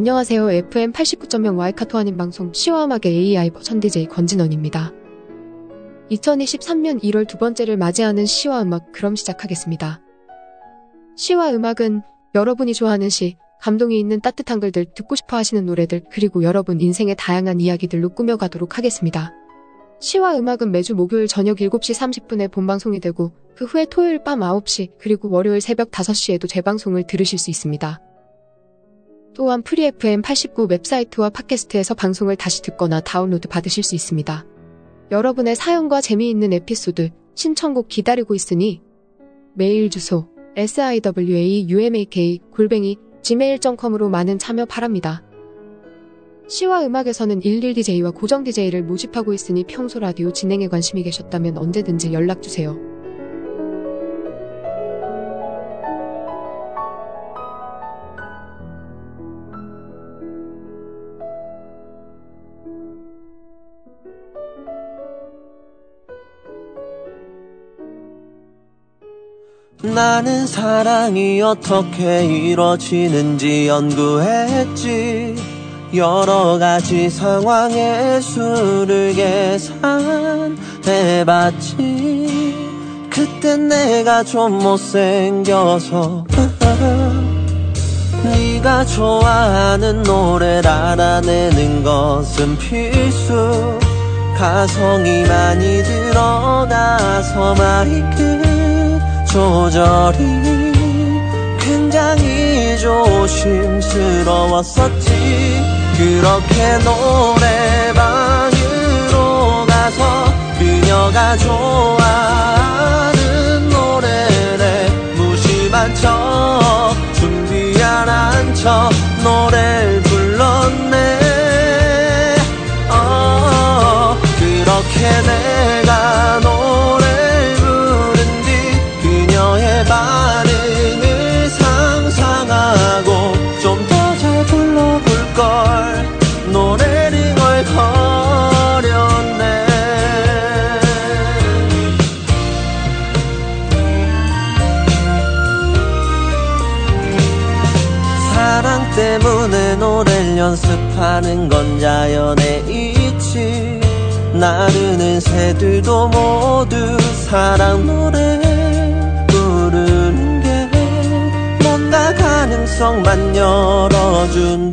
안녕하세요. FM 89.0 와이카토 아닌 방송 시와 음악의 AI 버전 DJ 권진원입니다. 2023년 1월 두 번째를 맞이하는 시와 음악 그럼 시작하겠습니다. 시와 음악은 여러분이 좋아하는 시, 감동이 있는 따뜻한 글들, 듣고 싶어 하시는 노래들, 그리고 여러분 인생의 다양한 이야기들로 꾸며가도록 하겠습니다. 시와 음악은 매주 목요일 저녁 7시 30분에 본방송이 되고 그 후에 토요일 밤 9시 그리고 월요일 새벽 5시에도 재방송을 들으실 수 있습니다. 또한 프리FM 89 웹사이트와 팟캐스트에서 방송을 다시 듣거나 다운로드 받으실 수 있습니다. 여러분의 사연과 재미있는 에피소드, 신청곡 기다리고 있으니 메일 주소 siwaumak 골뱅이 gmail.com으로 많은 참여 바랍니다. 시와 음악에서는 11DJ와 고정 DJ를 모집하고 있으니 평소 라디오 진행에 관심이 계셨다면 언제든지 연락주세요. 나는 사랑이 어떻게 이루어지는지 연구했지. 여러 가지 상황의 수를 계산해봤지. 그땐 내가 좀 못생겨서 네가 좋아하는 노래를 알아내는 것은 필수. 가성이 많이 들어가서 마이크 조절이 굉장히 조심스러웠었지. 그렇게 노래방으로 가서 그녀가 좋아하는 노래를 무심한 척 준비 안 한 척 노래를 불렀네. 어, 그렇게 내 새들도 모두 사랑 노래 부르는 게 뭔가 가능성만 열어준다면.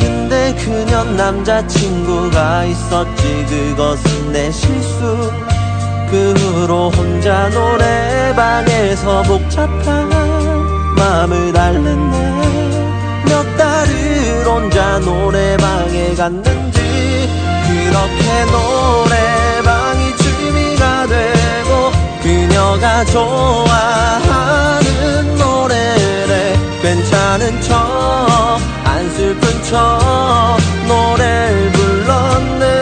근데 그년 남자친구가 있었지. 그것은 내 실수. 그 후로 혼자 노래방에서 복잡한 마음을 달랬네 몇 달을 혼자 노래방에 갔는지 그렇게 노래방이 취미가 되고 그녀가 좋아하는 노래를 괜찮은 척 안 슬픈 척 노래를 불렀네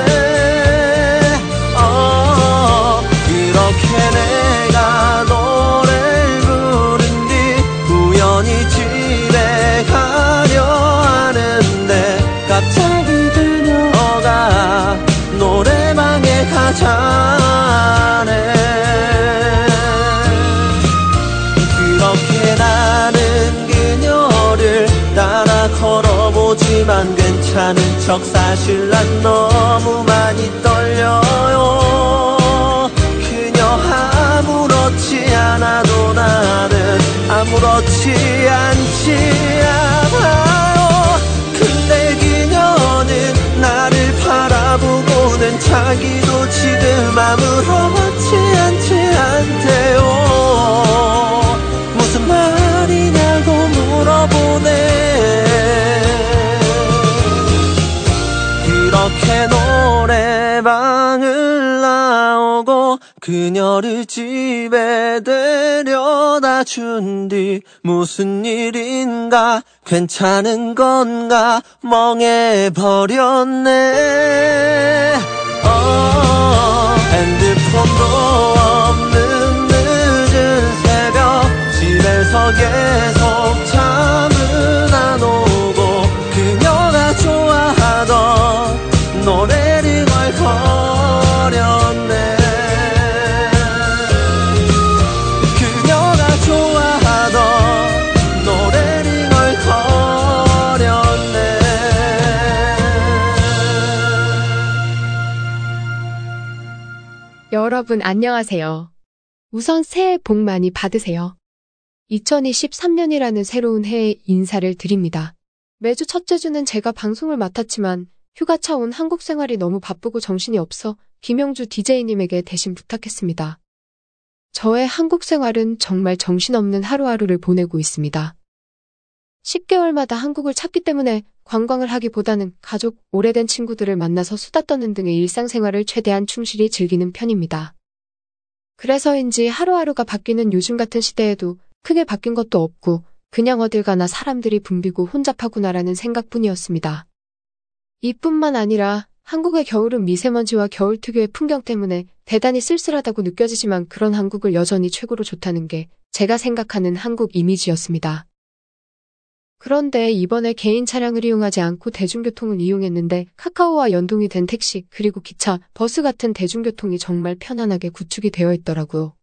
척 사실 난 너무 많이 떨려요. 그녀 아무렇지 않아도 나는 아무렇지 않지 않아요. 근데 그녀는 나를 바라보고는 자기 그녀를 집에 데려다 준 뒤 무슨 일인가? 괜찮은 건가? 멍해버렸네. 어, 핸드폰도 없는 여러분 안녕하세요. 우선 새해 복 많이 받으세요. 2023년이라는 새로운 해에 인사를 드립니다. 매주 첫째 주는 제가 방송을 맡았지만 휴가차 온 한국 생활이 너무 바쁘고 정신이 없어 김영주 DJ님에게 대신 부탁했습니다. 저의 한국 생활은 정말 정신없는 하루하루를 보내고 있습니다. 10개월마다 한국을 찾기 때문에 관광을 하기보다는 가족, 오래된 친구들을 만나서 수다 떠는 등의 일상생활을 최대한 충실히 즐기는 편입니다. 그래서인지 하루하루가 바뀌는 요즘 같은 시대에도 크게 바뀐 것도 없고 그냥 어딜 가나 사람들이 붐비고 혼잡하구나라는 생각뿐이었습니다. 이뿐만 아니라 한국의 겨울은 미세먼지와 겨울 특유의 풍경 때문에 대단히 쓸쓸하다고 느껴지지만 그런 한국을 여전히 최고로 좋다는 게 제가 생각하는 한국 이미지였습니다. 그런데 이번에 개인 차량을 이용하지 않고 대중교통을 이용했는데 카카오와 연동이 된 택시 그리고 기차, 버스 같은 대중교통이 정말 편안하게 구축이 되어 있더라고요.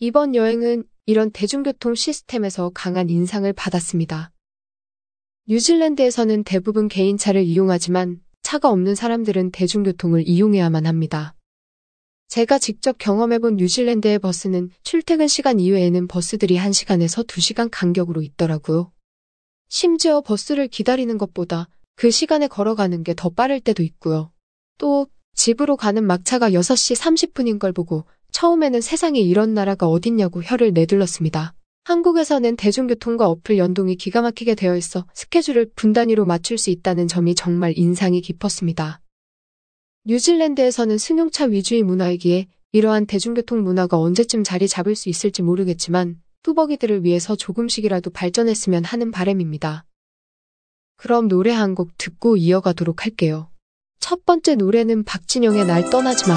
이번 여행은 이런 대중교통 시스템에서 강한 인상을 받았습니다. 뉴질랜드에서는 대부분 개인차를 이용하지만 차가 없는 사람들은 대중교통을 이용해야만 합니다. 제가 직접 경험해본 뉴질랜드의 버스는 출퇴근 시간 이외에는 버스들이 1시간에서 2시간 간격으로 있더라고요. 심지어 버스를 기다리는 것보다 그 시간에 걸어가는 게 더 빠를 때도 있고요. 또 집으로 가는 막차가 6시 30분인 걸 보고 처음에는 세상에 이런 나라가 어딨냐고 혀를 내둘렀습니다. 한국에서는 대중교통과 어플 연동이 기가 막히게 되어 있어 스케줄을 분 단위로 맞출 수 있다는 점이 정말 인상이 깊었습니다. 뉴질랜드에서는 승용차 위주의 문화이기에 이러한 대중교통 문화가 언제쯤 자리 잡을 수 있을지 모르겠지만 뚜벅이들을 위해서 조금씩이라도 발전했으면 하는 바람입니다. 그럼 노래 한 곡 듣고 이어가도록 할게요. 첫 번째 노래는 박진영의 날 떠나지 마.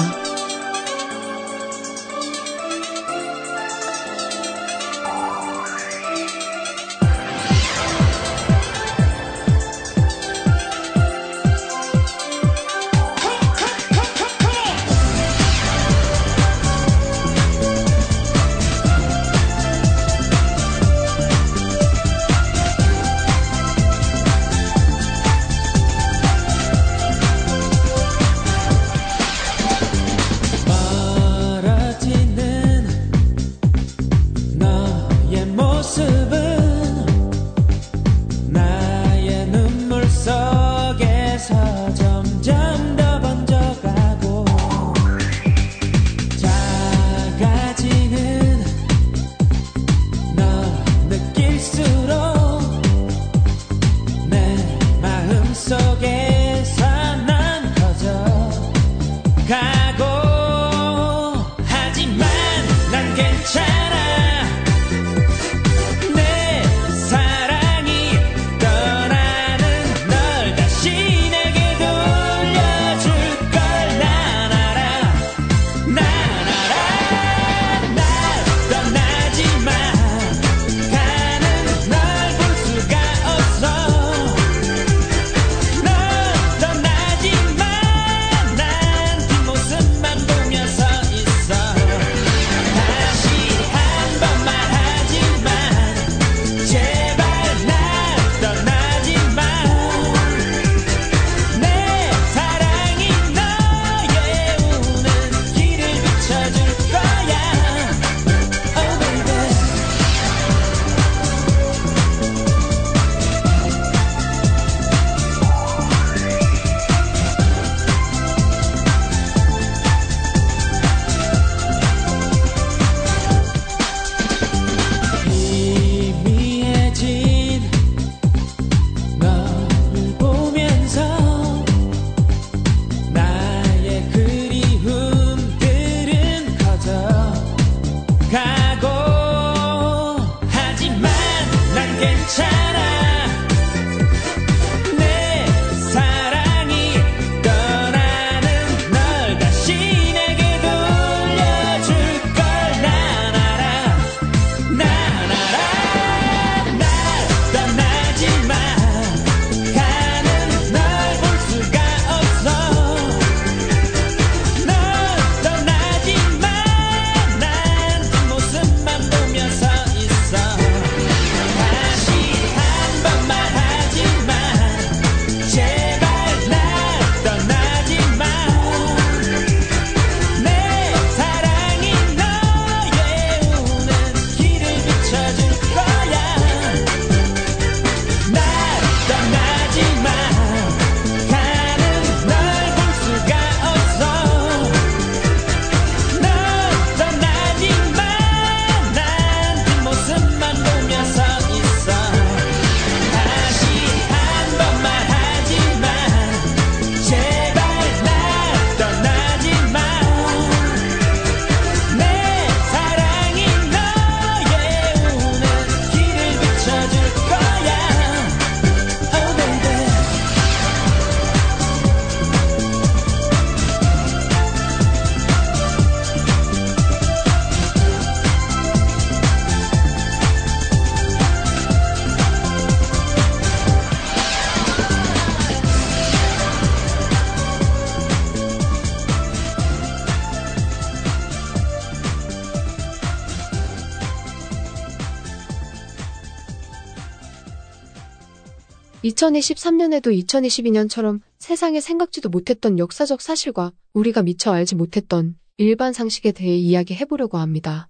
2023년에도 2022년처럼 세상에 생각지도 못했던 역사적 사실과 우리가 미처 알지 못했던 일반 상식에 대해 이야기해 보려고 합니다.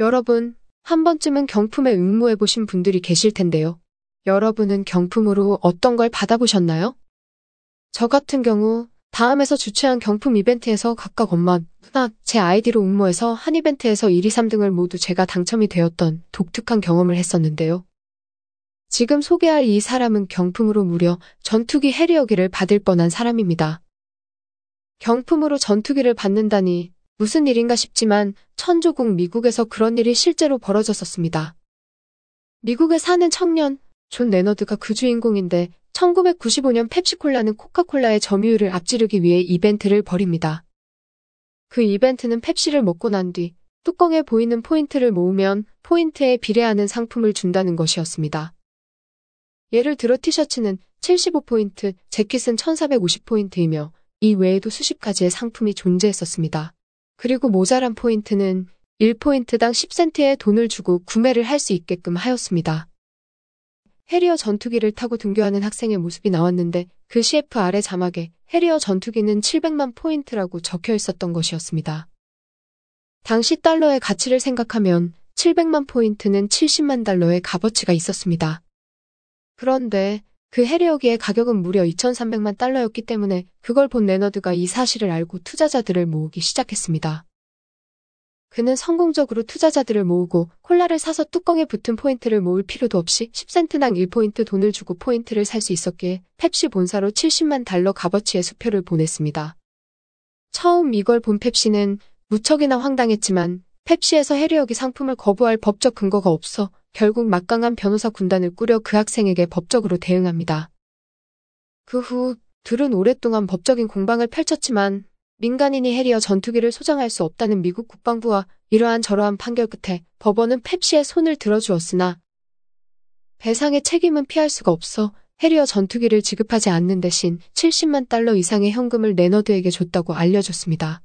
여러분, 한 번쯤은 경품에 응모해 보신 분들이 계실 텐데요. 여러분은 경품으로 어떤 걸 받아보셨나요? 저 같은 경우 다음에서 주최한 경품 이벤트에서 각각 엄마, 누나, 제 아이디로 응모해서 한 이벤트에서 1, 2, 3등을 모두 제가 당첨이 되었던 독특한 경험을 했었는데요. 지금 소개할 이 사람은 경품으로 무려 전투기 해리어기를 받을 뻔한 사람입니다. 경품으로 전투기를 받는다니 무슨 일인가 싶지만 천조국 미국에서 그런 일이 실제로 벌어졌었습니다. 미국에 사는 청년 존 레너드가 그 주인공인데 1995년 펩시콜라는 코카콜라의 점유율을 앞지르기 위해 이벤트를 벌입니다. 그 이벤트는 펩시를 먹고 난 뒤 뚜껑에 보이는 포인트를 모으면 포인트에 비례하는 상품을 준다는 것이었습니다. 예를 들어 티셔츠는 75포인트, 재킷은 1450포인트이며 이 외에도 수십 가지의 상품이 존재했었습니다. 그리고 모자란 포인트는 1포인트당 10센트의 돈을 주고 구매를 할 수 있게끔 하였습니다. 해리어 전투기를 타고 등교하는 학생의 모습이 나왔는데 그 CF 아래 자막에 해리어 전투기는 700만 포인트라고 적혀 있었던 것이었습니다. 당시 달러의 가치를 생각하면 700만 포인트는 70만 달러의 값어치가 있었습니다. 그런데 그 해리어기의 가격은 무려 2,300만 달러였기 때문에 그걸 본 레너드가 이 사실을 알고 투자자들을 모으기 시작했습니다. 그는 성공적으로 투자자들을 모으고 콜라를 사서 뚜껑에 붙은 포인트를 모을 필요도 없이 10센트당 1포인트 돈을 주고 포인트를 살 수 있었기에 펩시 본사로 70만 달러 값어치의 수표를 보냈습니다. 처음 이걸 본 펩시는 무척이나 황당했지만 펩시에서 해리어기 상품을 거부할 법적 근거가 없어 결국 막강한 변호사 군단을 꾸려 그 학생에게 법적으로 대응합니다. 그 후 둘은 오랫동안 법적인 공방을 펼쳤지만 민간인이 해리어 전투기를 소장할 수 없다는 미국 국방부와 이러한 저러한 판결 끝에 법원은 펩시의 손을 들어주었으나 배상의 책임은 피할 수가 없어 해리어 전투기를 지급하지 않는 대신 70만 달러 이상의 현금을 레너드에게 줬다고 알려줬습니다.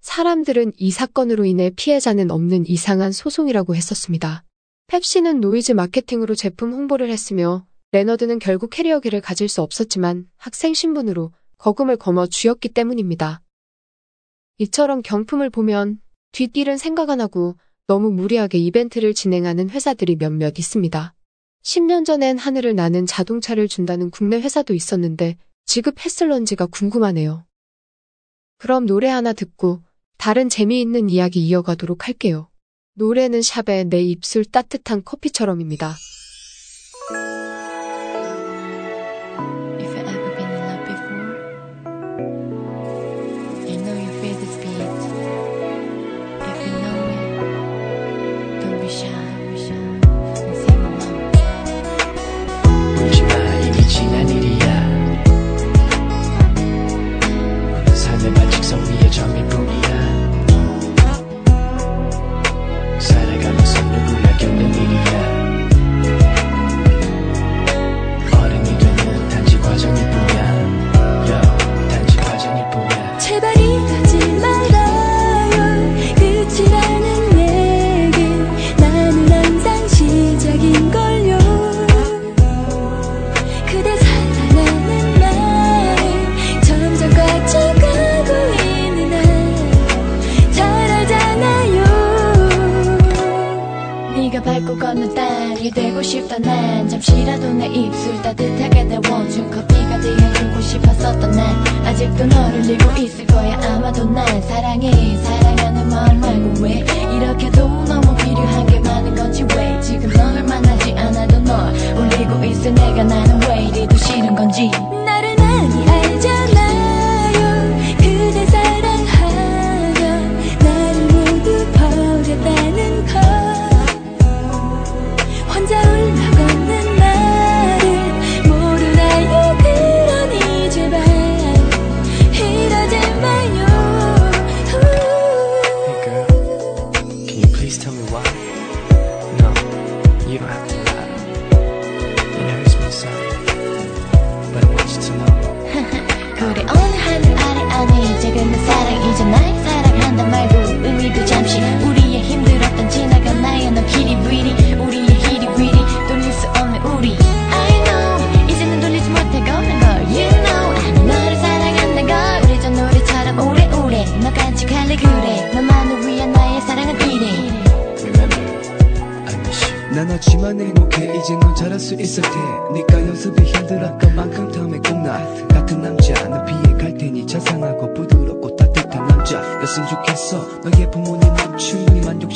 사람들은 이 사건으로 인해 피해자는 없는 이상한 소송이라고 했었습니다. 펩시는 노이즈 마케팅으로 제품 홍보를 했으며 레너드는 결국 해리어기를 가질 수 없었지만 학생 신분으로 거금을 거머 쥐었기 때문입니다. 이처럼 경품을 보면 뒷일은 생각 안 하고 너무 무리하게 이벤트를 진행하는 회사들이 몇몇 있습니다. 10년 전엔 하늘을 나는 자동차를 준다는 국내 회사도 있었는데 지급했을런지가 궁금하네요. 그럼 노래 하나 듣고 다른 재미있는 이야기 이어가도록 할게요. 노래는 샵의 내 입술 따뜻한 커피처럼입니다.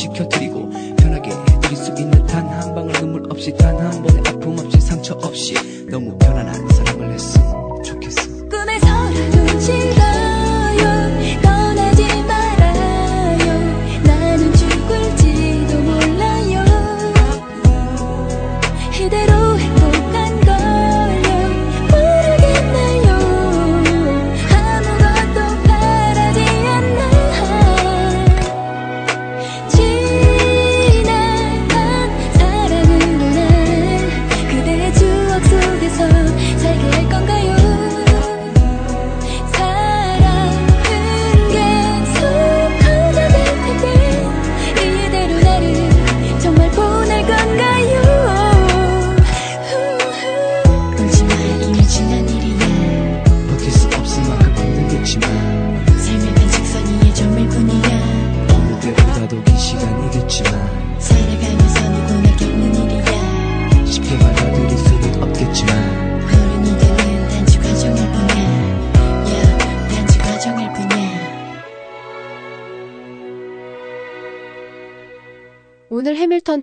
만족시켜드리고 편하게 해드릴 수 있는 단 한 방울 눈물 없이 단 한 번의 아픔 없이 상처 없이 너무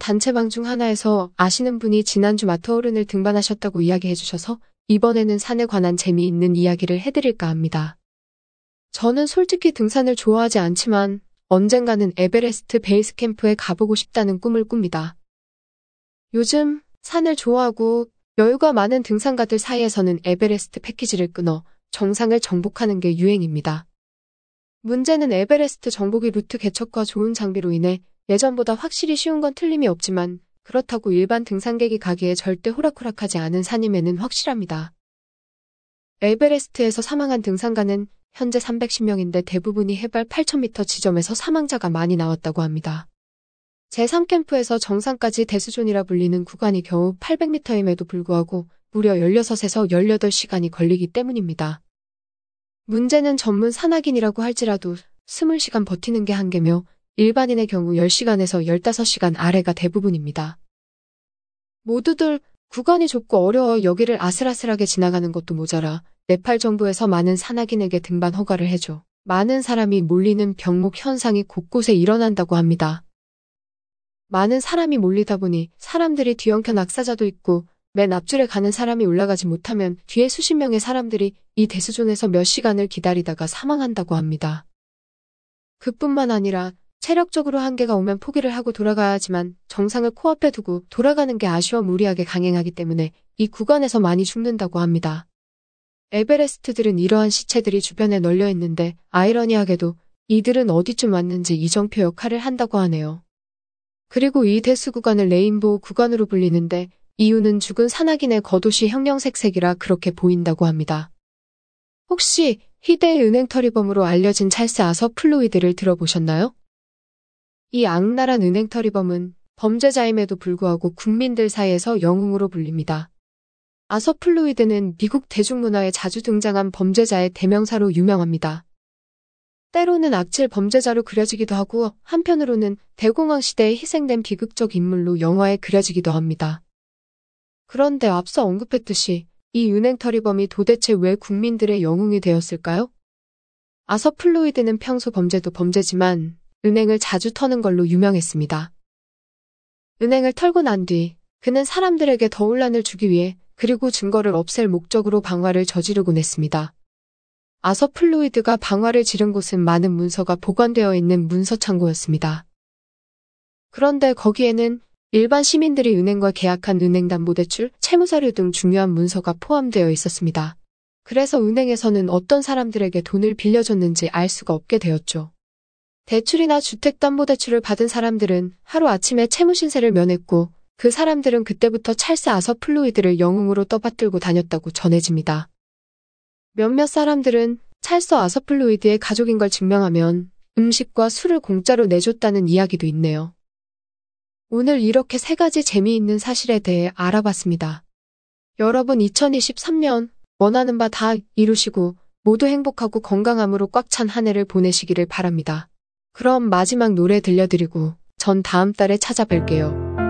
단체방 중 하나에서 아시는 분이 지난주 마터호른을 등반하셨다고 이야기해 주셔서 이번에는 산에 관한 재미있는 이야기를 해드릴까 합니다. 저는 솔직히 등산을 좋아하지 않지만 언젠가는 에베레스트 베이스 캠프에 가보고 싶다는 꿈을 꿉니다. 요즘 산을 좋아하고 여유가 많은 등산가들 사이에서는 에베레스트 패키지를 끊어 정상을 정복하는 게 유행입니다. 문제는 에베레스트 정복이 루트 개척과 좋은 장비로 인해 예전보다 확실히 쉬운 건 틀림이 없지만 그렇다고 일반 등산객이 가기에 절대 호락호락하지 않은 산임에는 확실합니다. 에베레스트에서 사망한 등산가는 현재 310명인데 대부분이 해발 8,000m 지점에서 사망자가 많이 나왔다고 합니다. 제3캠프에서 정상까지 대수존이라 불리는 구간이 겨우 800m임에도 불구하고 무려 16에서 18시간이 걸리기 때문입니다. 문제는 전문 산악인이라고 할지라도 20시간 버티는 게 한계며 일반인의 경우 10시간에서 15시간 아래가 대부분입니다. 모두들 구간이 좁고 어려워 여기를 아슬아슬하게 지나가는 것도 모자라 네팔 정부에서 많은 산악인에게 등반 허가를 해줘 많은 사람이 몰리는 병목 현상이 곳곳에 일어난다고 합니다. 많은 사람이 몰리다 보니 사람들이 뒤엉켜 낙사자도 있고 맨 앞줄에 가는 사람이 올라가지 못하면 뒤에 수십 명의 사람들이 이 대수존에서 몇 시간을 기다리다가 사망한다고 합니다. 그뿐만 아니라 체력적으로 한계가 오면 포기를 하고 돌아가야 하지만 정상을 코앞에 두고 돌아가는 게 아쉬워 무리하게 강행하기 때문에 이 구간에서 많이 죽는다고 합니다. 에베레스트들은 이러한 시체들이 주변에 널려 있는데 아이러니하게도 이들은 어디쯤 왔는지 이정표 역할을 한다고 하네요. 그리고 이 대수 구간을 레인보우 구간으로 불리는데 이유는 죽은 산악인의 겉옷이 형형색색이라 그렇게 보인다고 합니다. 혹시 희대의 은행털이범으로 알려진 찰스 아서 플로이드를 들어보셨나요? 이 악랄한 은행털이범은 범죄자임에도 불구하고 국민들 사이에서 영웅으로 불립니다. 아서 플로이드는 미국 대중문화에 자주 등장한 범죄자의 대명사로 유명합니다. 때로는 악질 범죄자로 그려지기도 하고 한편으로는 대공황 시대에 희생된 비극적 인물로 영화에 그려지기도 합니다. 그런데 앞서 언급했듯이 이 은행털이범이 도대체 왜 국민들의 영웅이 되었을까요? 아서 플로이드는 평소 범죄도 범죄지만 은행을 자주 터는 걸로 유명했습니다. 은행을 털고 난 뒤 그는 사람들에게 더 혼란을 주기 위해 그리고 증거를 없앨 목적으로 방화를 저지르곤 했습니다. 아서 플로이드가 방화를 지른 곳은 많은 문서가 보관되어 있는 문서 창고였습니다. 그런데 거기에는 일반 시민들이 은행과 계약한 은행담보대출, 채무서류 등 중요한 문서가 포함되어 있었습니다. 그래서 은행에서는 어떤 사람들에게 돈을 빌려줬는지 알 수가 없게 되었죠. 대출이나 주택담보대출을 받은 사람들은 하루아침에 채무신세를 면했고 그 사람들은 그때부터 찰스 아서 플로이드를 영웅으로 떠받들고 다녔다고 전해집니다. 몇몇 사람들은 찰스 아서 플로이드의 가족인 걸 증명하면 음식과 술을 공짜로 내줬다는 이야기도 있네요. 오늘 이렇게 세 가지 재미있는 사실에 대해 알아봤습니다. 여러분 2023년 원하는 바 다 이루시고 모두 행복하고 건강함으로 꽉 찬 한 해를 보내시기를 바랍니다. 그럼 마지막 노래 들려드리고 전 다음 달에 찾아뵐게요.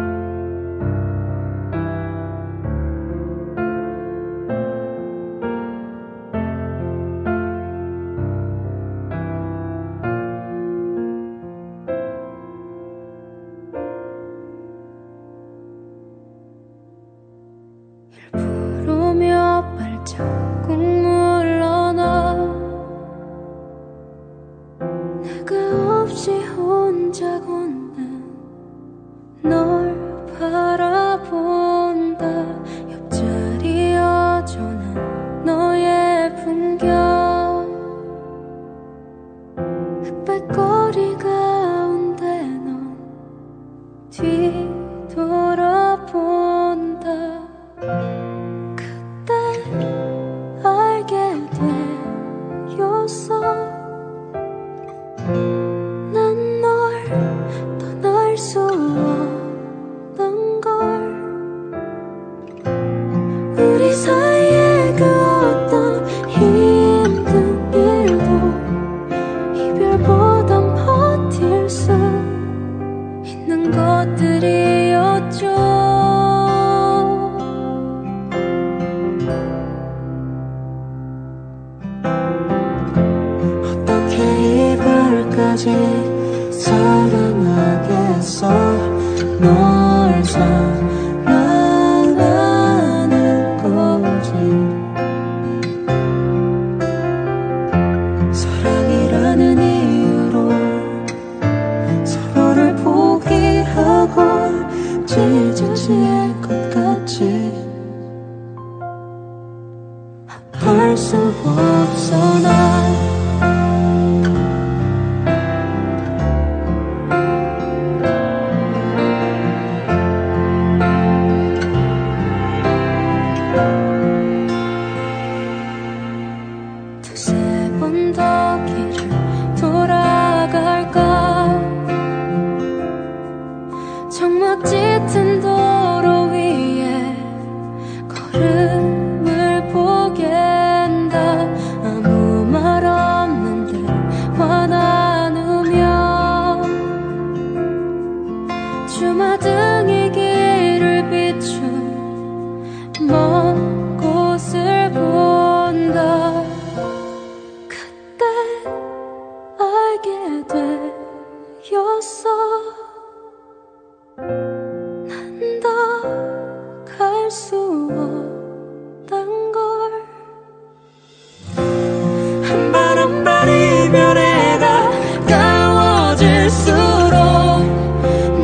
갈수록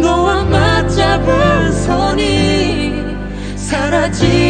너와 맞잡은 선이 사라지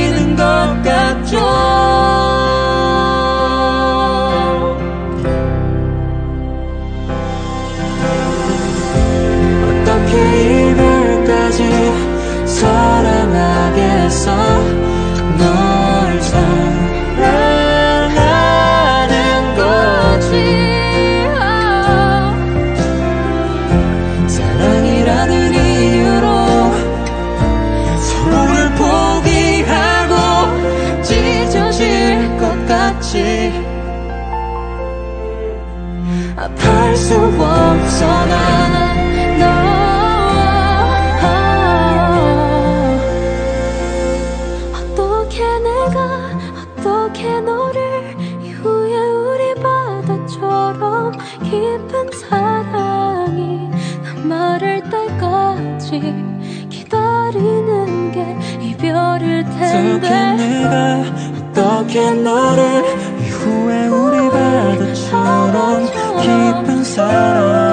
네가 어떻게 너를 이후에 우리 바다처럼 깊은 사랑이 마를 때까지 기다리는 게 이별일 텐데. 내가 어떻게 너를 이후에 우리 바다처럼 깊은 사랑